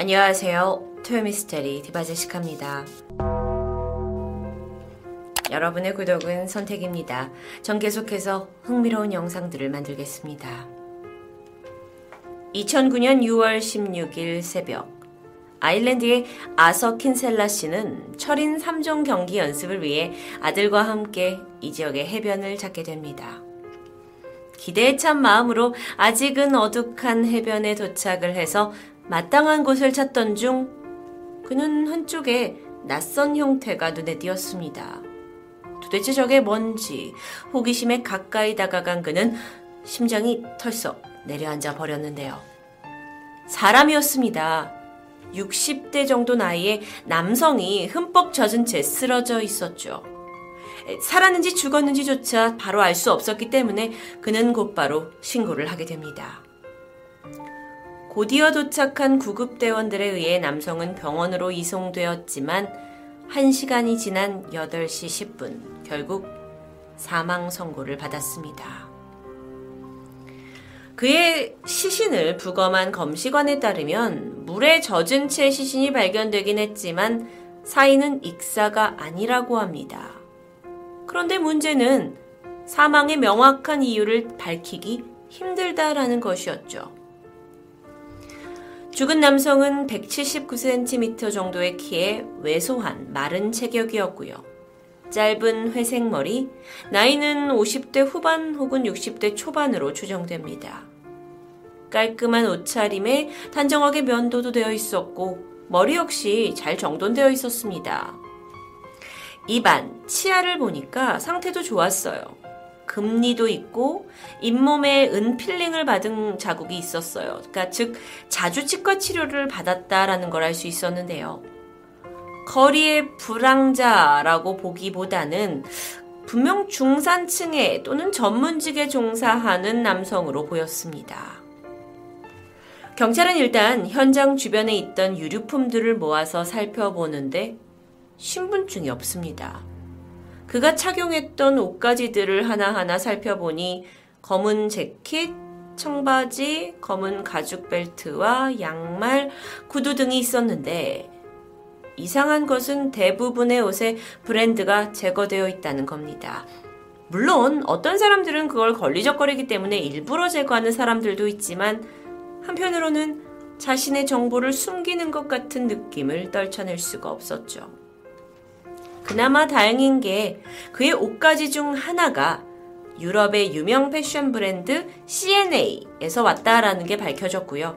안녕하세요. 토요미스테리 디바제시카입니다. 여러분의 구독은 선택입니다. 전 계속해서 흥미로운 영상들을 만들겠습니다. 2009년 6월 16일 새벽 아일랜드의 아서 킨셀라 씨는 철인 3종 경기 연습을 위해 아들과 함께 이 지역의 해변을 찾게 됩니다. 기대에 찬 마음으로 아직은 어둑한 해변에 도착을 해서 마땅한 곳을 찾던 중 그는 한쪽에 낯선 형태가 눈에 띄었습니다. 도대체 저게 뭔지 호기심에 가까이 다가간 그는 심장이 털썩 내려앉아 버렸는데요. 사람이었습니다. 60대 정도 나이의 남성이 흠뻑 젖은 채 쓰러져 있었죠. 살았는지 죽었는지조차 바로 알 수 없었기 때문에 그는 곧바로 신고를 하게 됩니다. 곧이어 도착한 구급대원들에 의해 남성은 병원으로 이송되었지만 1시간이 지난 8시 10분 결국 사망 선고를 받았습니다. 그의 시신을 부검한 검시관에 따르면 물에 젖은 채 시신이 발견되긴 했지만 사인은 익사가 아니라고 합니다. 그런데 문제는 사망의 명확한 이유를 밝히기 힘들다라는 것이었죠. 죽은 남성은 179cm 정도의 키에 왜소한 마른 체격이었고요. 짧은 회색 머리, 나이는 50대 후반 혹은 60대 초반으로 추정됩니다. 깔끔한 옷차림에 단정하게 면도도 되어 있었고, 머리 역시 잘 정돈되어 있었습니다. 입안, 치아를 보니까 상태도 좋았어요. 금리도 있고 잇몸에 은필링을 받은 자국이 있었어요. 그러니까 즉 자주 치과 치료를 받았다라는 걸 알 수 있었는데요. 거리의 불황자라고 보기보다는 분명 중산층에 또는 전문직에 종사하는 남성으로 보였습니다. 경찰은 일단 현장 주변에 있던 유류품들을 모아서 살펴보는데 신분증이 없습니다. 그가 착용했던 옷가지들을 하나하나 살펴보니 검은 재킷, 청바지, 검은 가죽 벨트와 양말, 구두 등이 있었는데 이상한 것은 대부분의 옷에 브랜드가 제거되어 있다는 겁니다. 물론 어떤 사람들은 그걸 걸리적거리기 때문에 일부러 제거하는 사람들도 있지만 한편으로는 자신의 정보를 숨기는 것 같은 느낌을 떨쳐낼 수가 없었죠. 그나마 다행인 게 그의 옷가지 중 하나가 유럽의 유명 패션 브랜드 CNA에서 왔다라는 게 밝혀졌고요.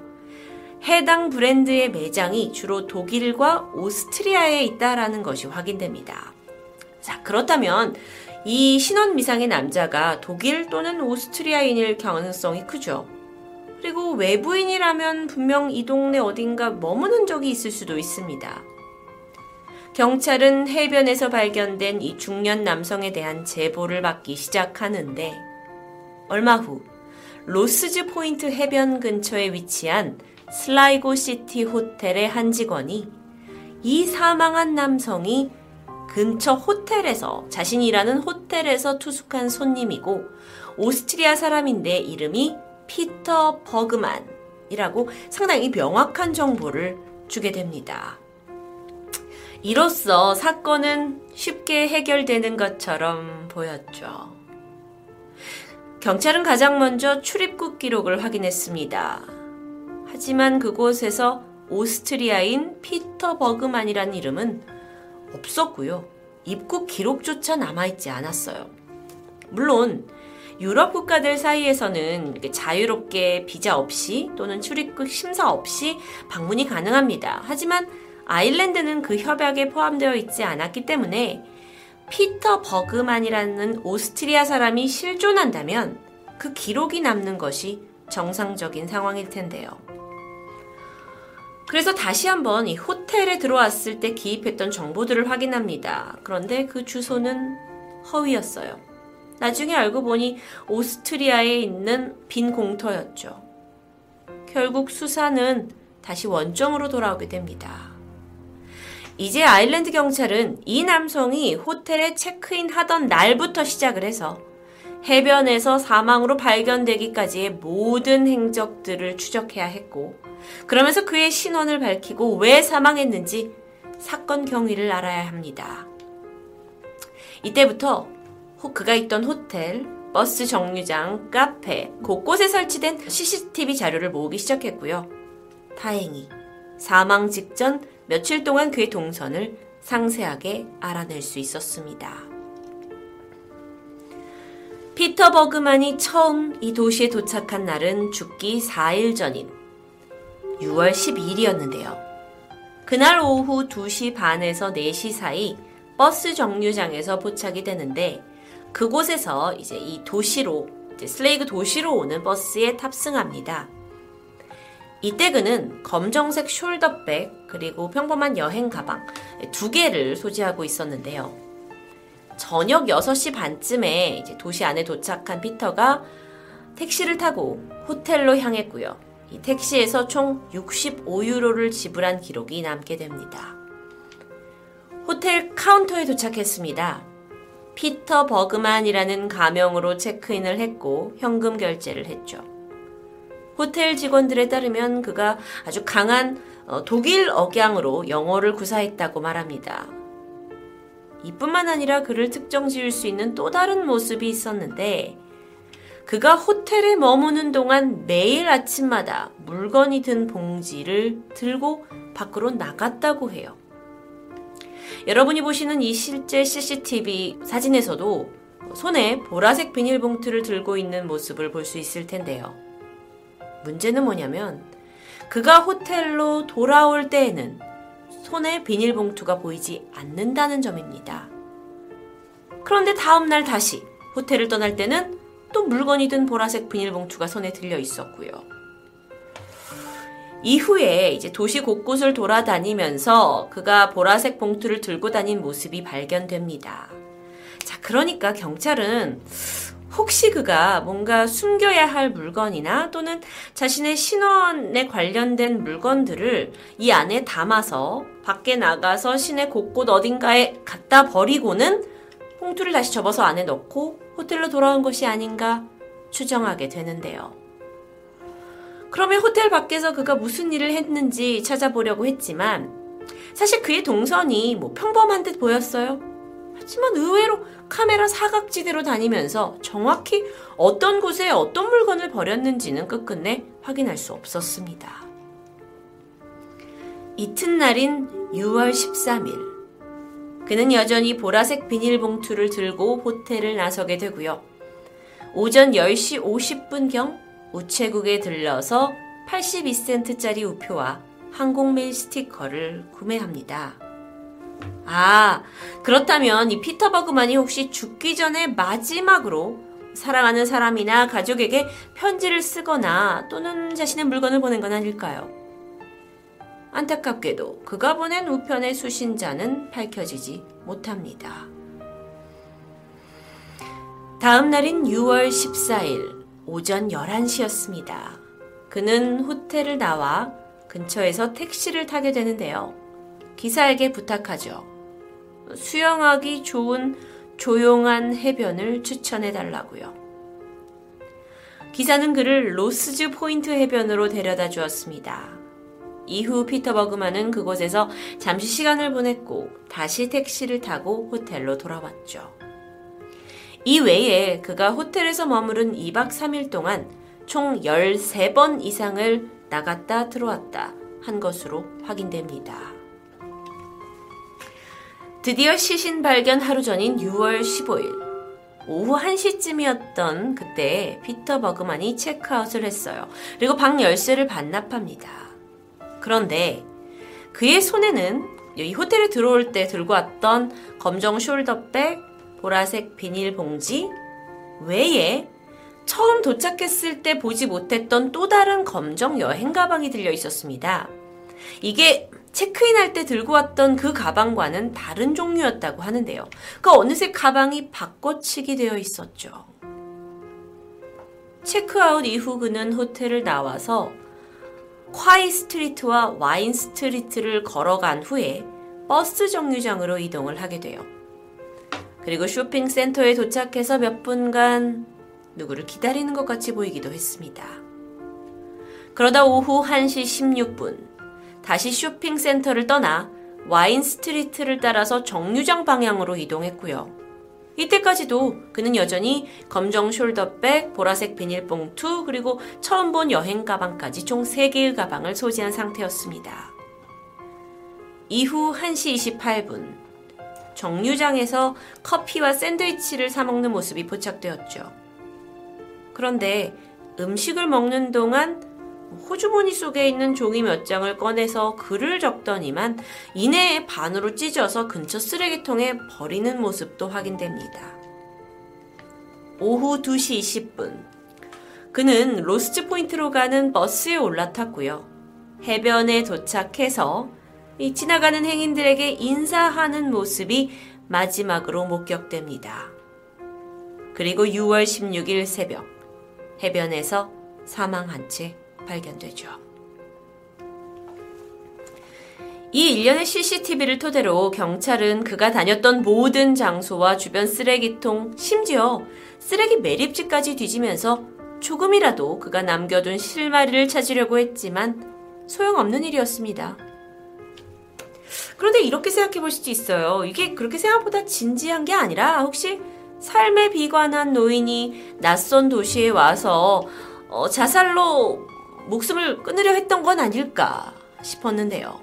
해당 브랜드의 매장이 주로 독일과 오스트리아에 있다라는 것이 확인됩니다. 자, 그렇다면 이 신원 미상의 남자가 독일 또는 오스트리아인일 가능성이 크죠. 그리고 외부인이라면 분명 이 동네 어딘가 머무는 적이 있을 수도 있습니다. 경찰은 해변에서 발견된 이 중년 남성에 대한 제보를 받기 시작하는데 얼마 후 로스즈 포인트 해변 근처에 위치한 슬라이고 시티 호텔의 한 직원이 이 사망한 남성이 근처 호텔에서 자신이 일하는 호텔에서 투숙한 손님이고 오스트리아 사람인데 이름이 피터 버그만이라고 상당히 명확한 정보를 주게 됩니다. 이로써 사건은 쉽게 해결되는 것처럼 보였죠. 경찰은 가장 먼저 출입국 기록을 확인했습니다. 하지만 그곳에서 오스트리아인 피터 버그만이라는 이름은 없었고요. 입국 기록조차 남아있지 않았어요. 물론 유럽 국가들 사이에서는 자유롭게 비자 없이 또는 출입국 심사 없이 방문이 가능합니다. 하지만 아일랜드는 그 협약에 포함되어 있지 않았기 때문에 피터 버그만이라는 오스트리아 사람이 실존한다면 그 기록이 남는 것이 정상적인 상황일 텐데요. 그래서 다시 한번 이 호텔에 들어왔을 때 기입했던 정보들을 확인합니다. 그런데 그 주소는 허위였어요. 나중에 알고 보니 오스트리아에 있는 빈 공터였죠. 결국 수사는 다시 원점으로 돌아오게 됩니다. 이제 아일랜드 경찰은 이 남성이 호텔에 체크인 하던 날부터 시작을 해서 해변에서 사망으로 발견되기까지의 모든 행적들을 추적해야 했고, 그러면서 그의 신원을 밝히고 왜 사망했는지 사건 경위를 알아야 합니다. 이때부터 그가 있던 호텔, 버스 정류장, 카페, 곳곳에 설치된 CCTV 자료를 모으기 시작했고요. 다행히 사망 직전 며칠 동안 그의 동선을 상세하게 알아낼 수 있었습니다. 피터 버그만이 처음 이 도시에 도착한 날은 죽기 4일 전인 6월 12일이었는데요. 그날 오후 2시 반에서 4시 사이 버스 정류장에서 포착이 되는데 그곳에서 이제 이 도시로 이제 슬레이그 도시로 오는 버스에 탑승합니다. 이때 그는 검정색 숄더백 그리고 평범한 여행 가방 두 개를 소지하고 있었는데요. 저녁 6시 반쯤에 이제 도시 안에 도착한 피터가 택시를 타고 호텔로 향했고요. 이 택시에서 총 65유로를 지불한 기록이 남게 됩니다. 호텔 카운터에 도착했습니다. 피터 버그만이라는 가명으로 체크인을 했고 현금 결제를 했죠. 호텔 직원들에 따르면 그가 아주 강한 어, 독일 억양으로 영어를 구사했다고 말합니다. 이뿐만 아니라 그를 특정 지을 수 있는 또 다른 모습이 있었는데 그가 호텔에 머무는 동안 매일 아침마다 물건이 든 봉지를 들고 밖으로 나갔다고 해요. 여러분이 보시는 이 실제 CCTV 사진에서도 손에 보라색 비닐봉투를 들고 있는 모습을 볼 수 있을 텐데요. 문제는 뭐냐면 그가 호텔로 돌아올 때에는 손에 비닐봉투가 보이지 않는다는 점입니다. 그런데 다음날 다시 호텔을 떠날 때는 또 물건이 든 보라색 비닐봉투가 손에 들려 있었고요. 이후에 이제 도시 곳곳을 돌아다니면서 그가 보라색 봉투를 들고 다닌 모습이 발견됩니다. 자, 그러니까 경찰은 혹시 그가 뭔가 숨겨야 할 물건이나 또는 자신의 신원에 관련된 물건들을 이 안에 담아서 밖에 나가서 시내 곳곳 어딘가에 갖다 버리고는 봉투를 다시 접어서 안에 넣고 호텔로 돌아온 것이 아닌가 추정하게 되는데요. 그러면 호텔 밖에서 그가 무슨 일을 했는지 찾아보려고 했지만 사실 그의 동선이 뭐 평범한 듯 보였어요. 하지만 의외로 카메라 사각지대로 다니면서 정확히 어떤 곳에 어떤 물건을 버렸는지는 끝끝내 확인할 수 없었습니다. 이튿날인 6월 13일. 그는 여전히 보라색 비닐봉투를 들고 호텔을 나서게 되고요. 오전 10시 50분경 우체국에 들러서 82센트짜리 우표와 항공메일 스티커를 구매합니다. 아, 그렇다면 이 피터 버그만이 혹시 죽기 전에 마지막으로 사랑하는 사람이나 가족에게 편지를 쓰거나 또는 자신의 물건을 보낸 건 아닐까요? 안타깝게도 그가 보낸 우편의 수신자는 밝혀지지 못합니다. 다음 날인 6월 14일 오전 11시였습니다. 그는 호텔을 나와 근처에서 택시를 타게 되는데요. 기사에게 부탁하죠. 수영하기 좋은 조용한 해변을 추천해 달라고요. 기사는 그를 로스즈 포인트 해변으로 데려다 주었습니다. 이후 피터 버그만은 그곳에서 잠시 시간을 보냈고 다시 택시를 타고 호텔로 돌아왔죠. 이 외에 그가 호텔에서 머무른 2박 3일 동안 총 13번 이상을 나갔다 들어왔다 한 것으로 확인됩니다. 드디어 시신 발견 하루 전인 6월 15일. 오후 1시쯤이었던 그때 피터 버그만이 체크아웃을 했어요. 그리고 방 열쇠를 반납합니다. 그런데 그의 손에는 이 호텔에 들어올 때 들고 왔던 검정 숄더백, 보라색 비닐봉지 외에 처음 도착했을 때 보지 못했던 또 다른 검정 여행 가방이 들려 있었습니다. 이게 체크인 할 때 들고 왔던 그 가방과는 다른 종류였다고 하는데요. 그 어느새 가방이 바꿔치기 되어 있었죠. 체크아웃 이후 그는 호텔을 나와서 콰이 스트리트와 와인 스트리트를 걸어간 후에 버스 정류장으로 이동을 하게 돼요. 그리고 쇼핑센터에 도착해서 몇 분간 누구를 기다리는 것 같이 보이기도 했습니다. 그러다 오후 1시 16분, 다시 쇼핑센터를 떠나 와인 스트리트를 따라서 정류장 방향으로 이동했고요. 이때까지도 그는 여전히 검정 숄더백, 보라색 비닐봉투, 그리고 처음 본 여행 가방까지 총 3개의 가방을 소지한 상태였습니다. 이후 1시 28분, 정류장에서 커피와 샌드위치를 사먹는 모습이 포착되었죠. 그런데 음식을 먹는 동안 호주머니 속에 있는 종이 몇 장을 꺼내서 글을 적더니만 이내에 반으로 찢어서 근처 쓰레기통에 버리는 모습도 확인됩니다. 오후 2시 20분. 그는 로시스 포인트로 가는 버스에 올라탔고요. 해변에 도착해서 이 지나가는 행인들에게 인사하는 모습이 마지막으로 목격됩니다. 그리고 6월 16일 새벽 해변에서 사망한 채 발견되죠. 이 일련의 CCTV를 토대로 경찰은 그가 다녔던 모든 장소와 주변 쓰레기통, 심지어 쓰레기 매립지까지 뒤지면서 조금이라도 그가 남겨둔 실마리를 찾으려고 했지만 소용없는 일이었습니다. 그런데 이렇게 생각해 볼 수도 있어요. 이게 그렇게 생각보다 진지한 게 아니라 혹시 삶에 비관한 노인이 낯선 도시에 와서 어, 자살로 목숨을 끊으려 했던 건 아닐까 싶었는데요.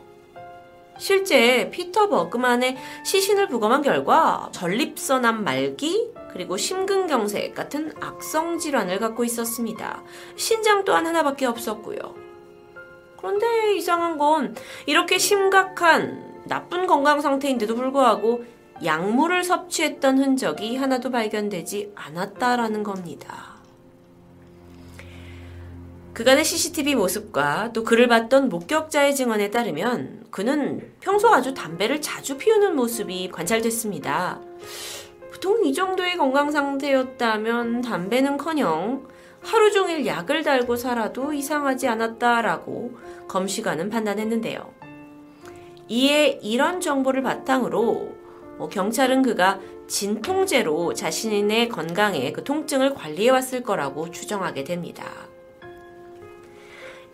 실제 피터 버그만의 시신을 부검한 결과 전립선암 말기 그리고 심근경색 같은 악성 질환을 갖고 있었습니다. 신장 또한 하나밖에 없었고요. 그런데 이상한 건 이렇게 심각한 나쁜 건강 상태인데도 불구하고 약물을 섭취했던 흔적이 하나도 발견되지 않았다라는 겁니다. 그간의 CCTV 모습과 또 그를 봤던 목격자의 증언에 따르면 그는 평소 아주 담배를 자주 피우는 모습이 관찰됐습니다. 보통 이 정도의 건강 상태였다면 담배는 커녕 하루 종일 약을 달고 살아도 이상하지 않았다라고 검시관은 판단했는데요. 이에 이런 정보를 바탕으로 뭐 경찰은 그가 진통제로 자신의 건강에 그 통증을 관리해왔을 거라고 추정하게 됩니다.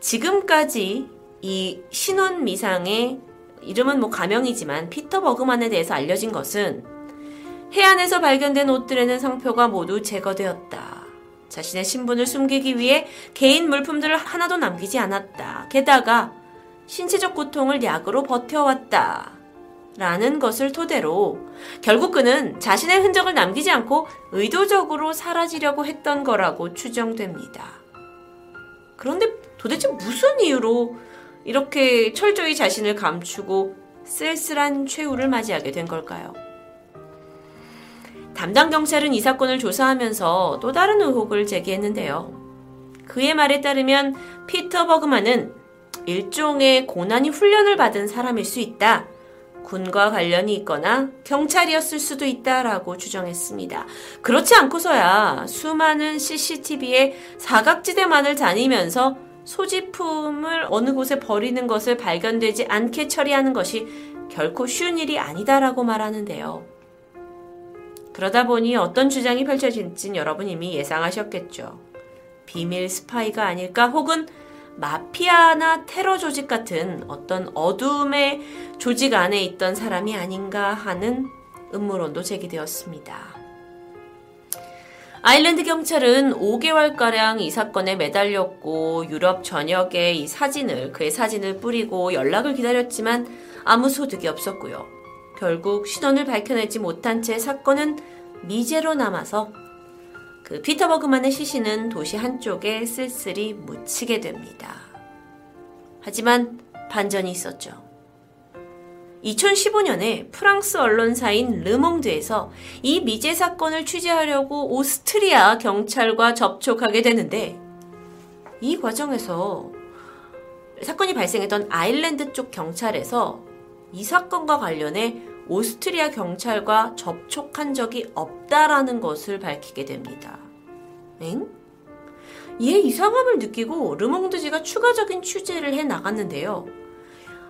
지금까지 이 신원 미상의 이름은 뭐 가명이지만 피터 버그만에 대해서 알려진 것은 해안에서 발견된 옷들에는 상표가 모두 제거되었다. 자신의 신분을 숨기기 위해 개인 물품들을 하나도 남기지 않았다. 게다가 신체적 고통을 약으로 버텨왔다. 라는 것을 토대로 결국 그는 자신의 흔적을 남기지 않고 의도적으로 사라지려고 했던 거라고 추정됩니다. 그런데 도대체 무슨 이유로 이렇게 철저히 자신을 감추고 쓸쓸한 최후를 맞이하게 된 걸까요? 담당 경찰은 이 사건을 조사하면서 또 다른 의혹을 제기했는데요. 그의 말에 따르면 피터 버그만은 일종의 고난이 훈련을 받은 사람일 수 있다. 군과 관련이 있거나 경찰이었을 수도 있다라고 주장했습니다. 그렇지 않고서야 수많은 CCTV에 사각지대만을 다니면서 소지품을 어느 곳에 버리는 것을 발견되지 않게 처리하는 것이 결코 쉬운 일이 아니다라고 말하는데요. 그러다 보니 어떤 주장이 펼쳐질진 여러분 이미 예상하셨겠죠. 비밀 스파이가 아닐까 혹은 마피아나 테러 조직 같은 어떤 어둠의 조직 안에 있던 사람이 아닌가 하는 음모론도 제기되었습니다. 아일랜드 경찰은 5개월가량 이 사건에 매달렸고 유럽 전역에 이 사진을 그의 사진을 뿌리고 연락을 기다렸지만 아무 소득이 없었고요. 결국 신원을 밝혀내지 못한 채 사건은 미제로 남아서 그 피터 버그만의 시신은 도시 한쪽에 쓸쓸히 묻히게 됩니다. 하지만 반전이 있었죠. 2015년에 프랑스 언론사인 르몽드에서 이 미제 사건을 취재하려고 오스트리아 경찰과 접촉하게 되는데 이 과정에서 사건이 발생했던 아일랜드 쪽 경찰에서 이 사건과 관련해 오스트리아 경찰과 접촉한 적이 없다라는 것을 밝히게 됩니다. 엥? 이에 이상함을 느끼고 르몽드지가 추가적인 취재를 해 나갔는데요.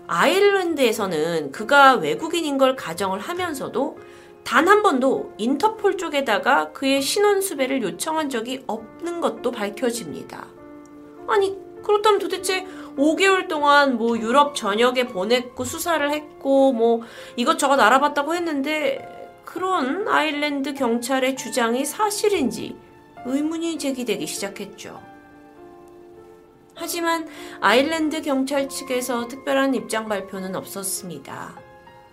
아일랜드에서는 그가 외국인인 걸 가정을 하면서도 단 한 번도 인터폴 쪽에다가 그의 신원 수배를 요청한 적이 없는 것도 밝혀집니다. 아니, 그렇다면 도대체 5개월 동안 뭐 유럽 전역에 보냈고 수사를 했고 뭐 이것저것 알아봤다고 했는데 그런 아일랜드 경찰의 주장이 사실인지 의문이 제기되기 시작했죠. 하지만 아일랜드 경찰 측에서 특별한 입장 발표는 없었습니다.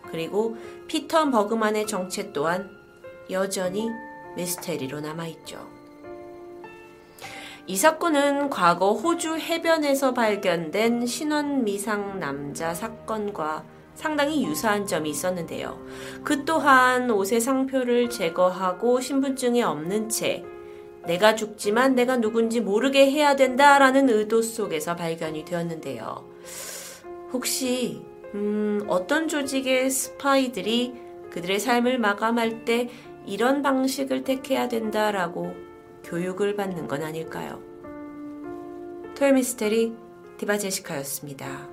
그리고 피터 버그만의 정체 또한 여전히 미스테리로 남아있죠. 이 사건은 과거 호주 해변에서 발견된 신원 미상 남자 사건과 상당히 유사한 점이 있었는데요. 그 또한 옷의 상표를 제거하고 신분증이 없는 채 내가 죽지만 내가 누군지 모르게 해야 된다라는 의도 속에서 발견이 되었는데요. 혹시 음, 어떤 조직의 스파이들이 그들의 삶을 마감할 때 이런 방식을 택해야 된다라고 교육을 받는 건 아닐까요? 토요미스테리 디바제시카였습니다.